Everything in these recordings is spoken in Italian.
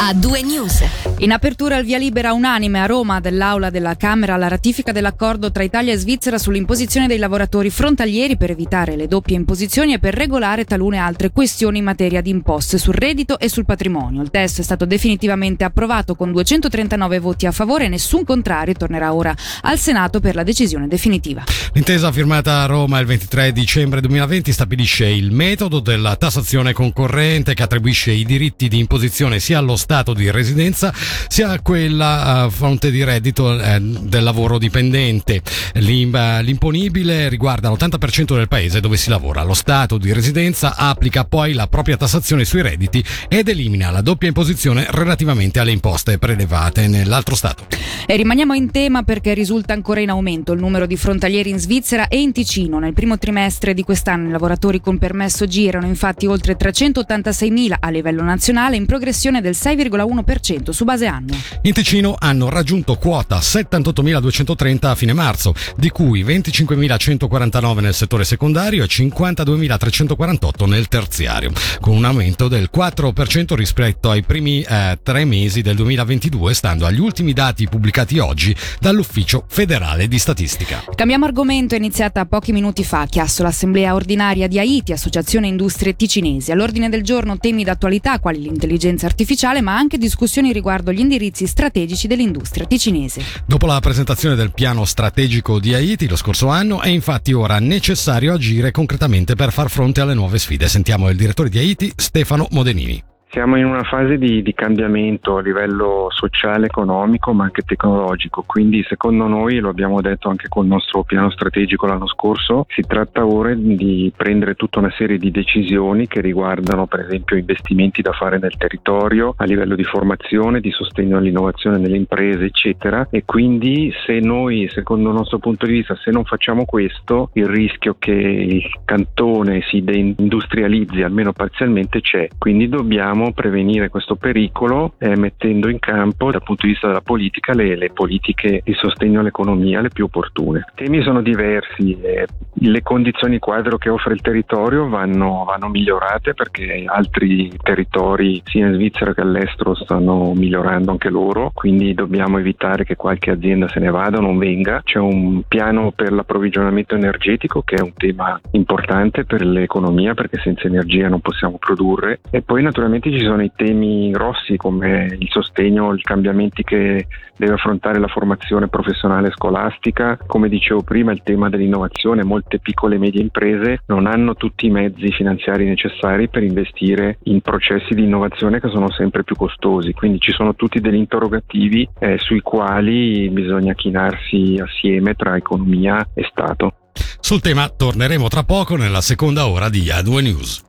a due news. In apertura il via libera unanime a Roma dell'Aula della Camera alla ratifica dell'accordo tra Italia e Svizzera sull'imposizione dei lavoratori frontalieri per evitare le doppie imposizioni e per regolare talune altre questioni in materia di imposte sul reddito e sul patrimonio. Il testo è stato definitivamente approvato con 239 voti a favore e nessun contrario tornerà ora al Senato per la decisione definitiva. L'intesa firmata a Roma il 23 dicembre 2020 stabilisce il metodo della tassazione concorrente che attribuisce i diritti di imposizione sia allo Stato di residenza sia quella a fronte di reddito eh, del lavoro dipendente. L'imponibile riguarda l'80% del paese dove si lavora. Lo Stato di residenza applica poi la propria tassazione sui redditi ed elimina la doppia imposizione relativamente alle imposte prelevate nell'altro Stato. E rimaniamo in tema perché risulta ancora in aumento il numero di frontalieri in Svizzera e in Ticino. Nel primo trimestre di quest'anno i lavoratori con permesso G erano infatti oltre 386.000 a livello nazionale in progressione del 6,1% su base anno. In Ticino hanno raggiunto quota 78.230 a fine marzo, di cui 25.149 nel settore secondario e 52.348 nel terziario, con un aumento del 4% rispetto ai primi eh, tre mesi del 2022, stando agli ultimi dati pubblicati oggi dall'Ufficio federale di statistica. Cambiamo argomento, è iniziata pochi minuti fa a Chiasso l'assemblea ordinaria di Haiti, Associazione Industrie Ticinesi. All'ordine del giorno temi d'attualità quali l'intelligenza artificiale, ma anche discussioni riguardo gli indirizzi strategici dell'industria ticinese. Dopo la presentazione del piano strategico di Haiti lo scorso anno, è infatti ora necessario agire concretamente per far fronte alle nuove sfide. Sentiamo il direttore di Haiti, Stefano Modenini. Siamo in una fase di, di, cambiamento a livello sociale, economico, ma anche tecnologico, quindi secondo noi, lo abbiamo detto anche col nostro piano strategico l'anno scorso, si tratta ora di prendere tutta una serie di decisioni che riguardano per esempio investimenti da fare nel territorio, a livello di formazione, di sostegno all'innovazione nelle imprese, eccetera. E quindi se noi, secondo il nostro punto di vista, se non facciamo questo, il rischio che il cantone si deindustrializzi almeno parzialmente c'è. Quindi dobbiamo prevenire questo pericolo eh, mettendo in campo dal punto di vista della politica le, le, politiche di sostegno all'economia le più opportune. I temi sono diversi, eh, le condizioni quadro che offre il territorio vanno, vanno, migliorate perché altri territori sia in Svizzera che all'estero stanno migliorando anche loro, quindi dobbiamo evitare che qualche azienda se ne vada o non venga. C'è un piano per l'approvvigionamento energetico che è un tema importante per l'economia perché senza energia non possiamo produrre e poi naturalmente ci sono i temi grossi come il sostegno, i cambiamenti che deve affrontare la formazione professionale scolastica. Come dicevo prima, il tema dell'innovazione. Molte piccole e medie imprese non hanno tutti i mezzi finanziari necessari per investire in processi di innovazione che sono sempre più costosi. Quindi ci sono tutti degli interrogativi eh, sui quali bisogna chinarsi assieme tra economia e Stato. Sul tema torneremo tra poco nella seconda ora di A2 News.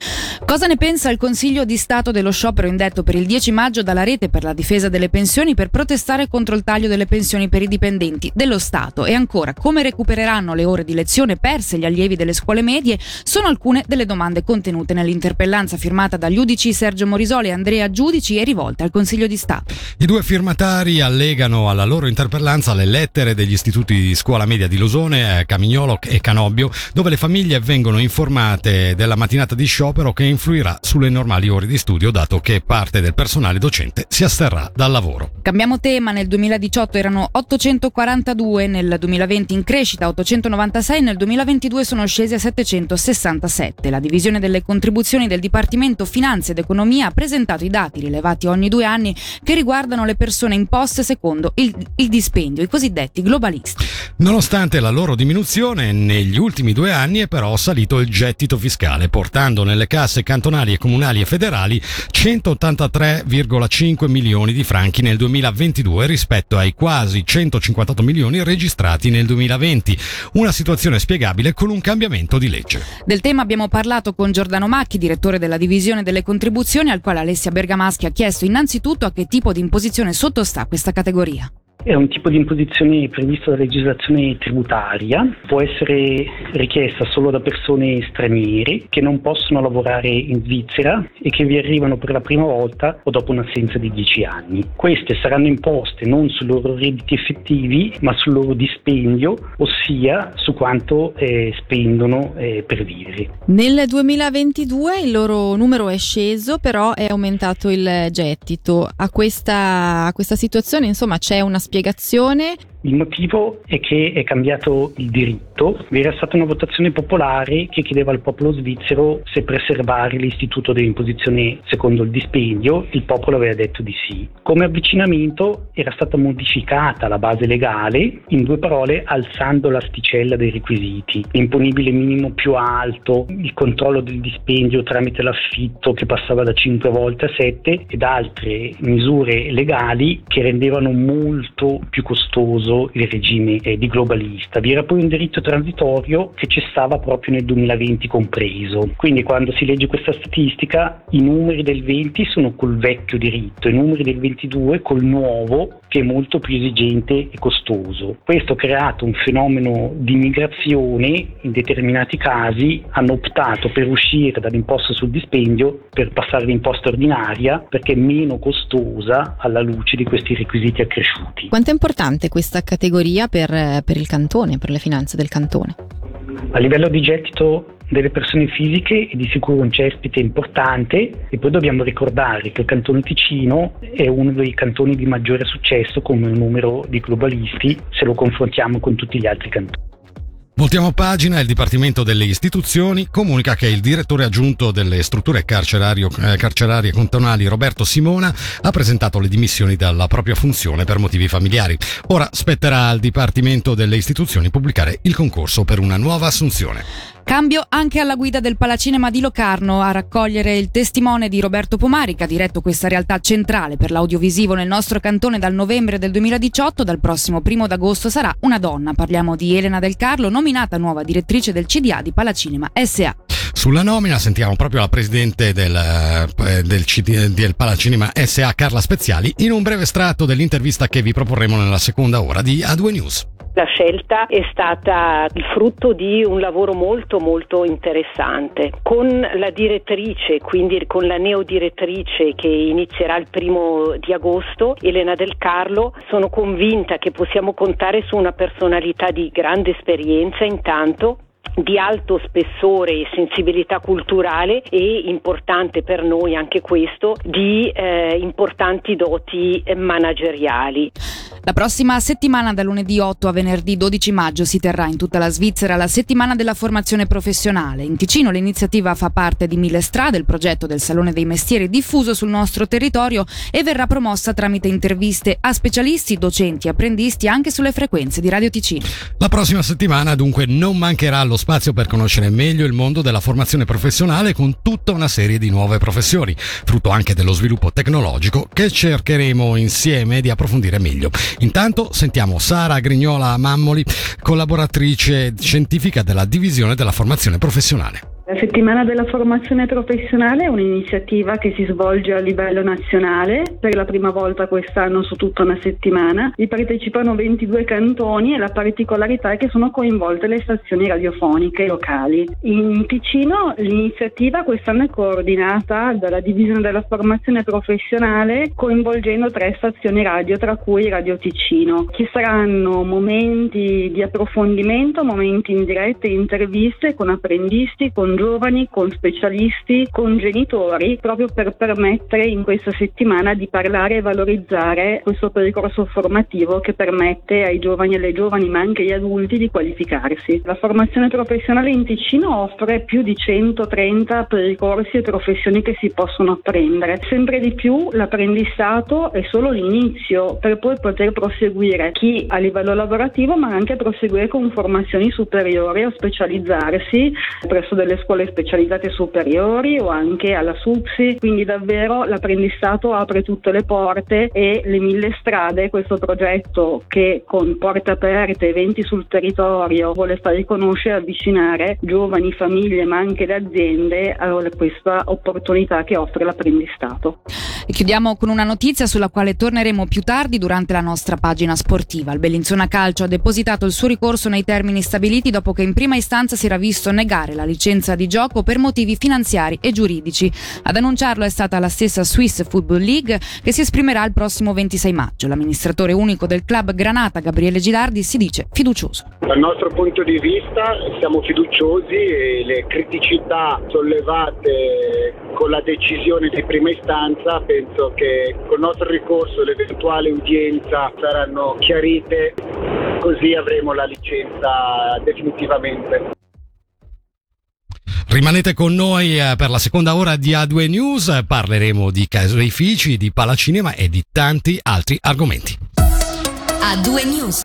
Cosa ne pensa il Consiglio di Stato dello sciopero indetto per il 10 maggio dalla rete per la difesa delle pensioni per protestare contro il taglio delle pensioni per i dipendenti dello Stato? E ancora, come recupereranno le ore di lezione perse gli allievi delle scuole medie? Sono alcune delle domande contenute nell'interpellanza firmata dagli udici Sergio Morisoli e Andrea Giudici e rivolte al Consiglio di Stato. I due firmatari allegano alla loro interpellanza le lettere degli istituti di scuola media di Losone, eh, Camignolo e Canobbio, dove le famiglie vengono informate della mattinata di sciopero che influirà sulle normali ore di studio dato che parte del personale docente si asterrà dal lavoro. Cambiamo tema, nel 2018 erano 842, nel 2020 in crescita 896, nel 2022 sono scesi a 767. La divisione delle contribuzioni del Dipartimento Finanze ed Economia ha presentato i dati rilevati ogni due anni che riguardano le persone imposte secondo il, il dispendio, i cosiddetti globalisti. Nonostante la loro diminuzione, negli ultimi due anni è però salito il gettito fiscale, portando nelle casse cantonali e comunali e federali 183,5 milioni di franchi nel 2022 rispetto ai quasi 158 milioni registrati nel 2020. Una situazione spiegabile con un cambiamento di legge. Del tema abbiamo parlato con Giordano Macchi, direttore della divisione delle contribuzioni, al quale Alessia Bergamaschi ha chiesto innanzitutto a che tipo di imposizione sottostà questa categoria. È un tipo di imposizione previsto dalla legislazione tributaria, può essere richiesta solo da persone straniere che non possono lavorare in Svizzera e che vi arrivano per la prima volta o dopo un'assenza di 10 anni. Queste saranno imposte non sui loro redditi effettivi ma sul loro dispendio, ossia su quanto eh, spendono eh, per vivere. Nel 2022 il loro numero è sceso, però è aumentato il gettito. A questa, a questa situazione insomma c'è una spiegazione spiegazione il motivo è che è cambiato il diritto, vi era stata una votazione popolare che chiedeva al popolo svizzero se preservare l'istituto dell'imposizione secondo il dispendio, il popolo aveva detto di sì. Come avvicinamento era stata modificata la base legale, in due parole alzando l'asticella dei requisiti, l'imponibile minimo più alto, il controllo del dispendio tramite l'affitto che passava da 5 volte a 7 ed altre misure legali che rendevano molto più costoso uso il regime eh, di globalista. Vi era poi un diritto transitorio che cessava proprio nel 2020 compreso. Quindi quando si legge questa statistica i numeri del 20 sono col vecchio diritto, i numeri del 22 col nuovo che è molto più esigente e costoso. Questo ha creato un fenomeno di migrazione, in determinati casi hanno optato per uscire dall'imposta sul dispendio per passare all'imposta ordinaria perché è meno costosa alla luce di questi requisiti accresciuti. Quanto è importante questa categoria per, per il cantone, per le finanze del cantone? A livello di gettito delle persone fisiche è di sicuro un cespite importante e poi dobbiamo ricordare che il Cantone Ticino è uno dei cantoni di maggiore successo come numero di globalisti se lo confrontiamo con tutti gli altri cantoni. Voltiamo pagina, il Dipartimento delle Istituzioni comunica che il direttore aggiunto delle strutture eh, carcerarie cantonali Roberto Simona ha presentato le dimissioni dalla propria funzione per motivi familiari. Ora spetterà al Dipartimento delle Istituzioni pubblicare il concorso per una nuova assunzione. Cambio anche alla guida del Palacinema di Locarno a raccogliere il testimone di Roberto Pomari che ha diretto questa realtà centrale per l'audiovisivo nel nostro cantone dal novembre del 2018. Dal prossimo primo d'agosto sarà una donna. Parliamo di Elena Del Carlo, nominata nuova direttrice del CDA di Palacinema SA. Sulla nomina sentiamo proprio la presidente del, eh, del, del Palacinema SA Carla Speziali in un breve estratto dell'intervista che vi proporremo nella seconda ora di A2 News. La scelta è stata il frutto di un lavoro molto molto interessante. Con la direttrice, quindi con la neodirettrice che inizierà il primo di agosto, Elena Del Carlo, sono convinta che possiamo contare su una personalità di grande esperienza intanto di alto spessore e sensibilità culturale e importante per noi anche questo di eh, importanti doti manageriali. La prossima settimana, da lunedì 8 a venerdì 12 maggio, si terrà in tutta la Svizzera la settimana della formazione professionale. In Ticino l'iniziativa fa parte di Mille Strade, il progetto del Salone dei Mestieri diffuso sul nostro territorio e verrà promossa tramite interviste a specialisti, docenti e apprendisti anche sulle frequenze di Radio Ticino. La prossima settimana dunque non mancherà lo spazio per conoscere meglio il mondo della formazione professionale con tutta una serie di nuove professioni, frutto anche dello sviluppo tecnologico che cercheremo insieme di approfondire meglio. Intanto sentiamo Sara Grignola Mammoli, collaboratrice scientifica della divisione della formazione professionale. La settimana della formazione professionale è un'iniziativa che si svolge a livello nazionale, per la prima volta quest'anno su tutta una settimana. Vi partecipano 22 cantoni e la particolarità è che sono coinvolte le stazioni radiofoniche locali. In Ticino l'iniziativa quest'anno è coordinata dalla divisione della formazione professionale coinvolgendo tre stazioni radio, tra cui Radio Ticino. Ci saranno momenti di approfondimento, momenti in diretta interviste con apprendisti, con giovani, con specialisti, con genitori, proprio per permettere in questa settimana di parlare e valorizzare questo percorso formativo che permette ai giovani e alle giovani, ma anche agli adulti, di qualificarsi. La formazione professionale in Ticino offre più di 130 percorsi e professioni che si possono apprendere. Sempre di più l'apprendistato è solo l'inizio per poi poter proseguire chi a livello lavorativo ma anche proseguire con formazioni superiori o specializzarsi presso delle scuole specializzate superiori o anche alla SUPSI, quindi davvero l'apprendistato apre tutte le porte e le mille strade, questo progetto che con porte aperte, eventi sul territorio vuole far riconoscere e avvicinare giovani, famiglie ma anche le aziende a questa opportunità che offre l'apprendistato. E chiudiamo con una notizia sulla quale torneremo più tardi durante la nostra pagina sportiva. Il Bellinzona Calcio ha depositato il suo ricorso nei termini stabiliti dopo che in prima istanza si era visto negare la licenza di gioco per motivi finanziari e giuridici. Ad annunciarlo è stata la stessa Swiss Football League che si esprimerà il prossimo 26 maggio. L'amministratore unico del club Granata, Gabriele Gilardi, si dice fiducioso. Dal nostro punto di vista siamo fiduciosi e le criticità sollevate con la decisione di prima istanza penso che col nostro ricorso l'eventuale udienza saranno chiarite così avremo la licenza definitivamente. Rimanete con noi eh, per la seconda ora di A2 News, parleremo di caseifici, di palacinema e di tanti altri argomenti. A2 News.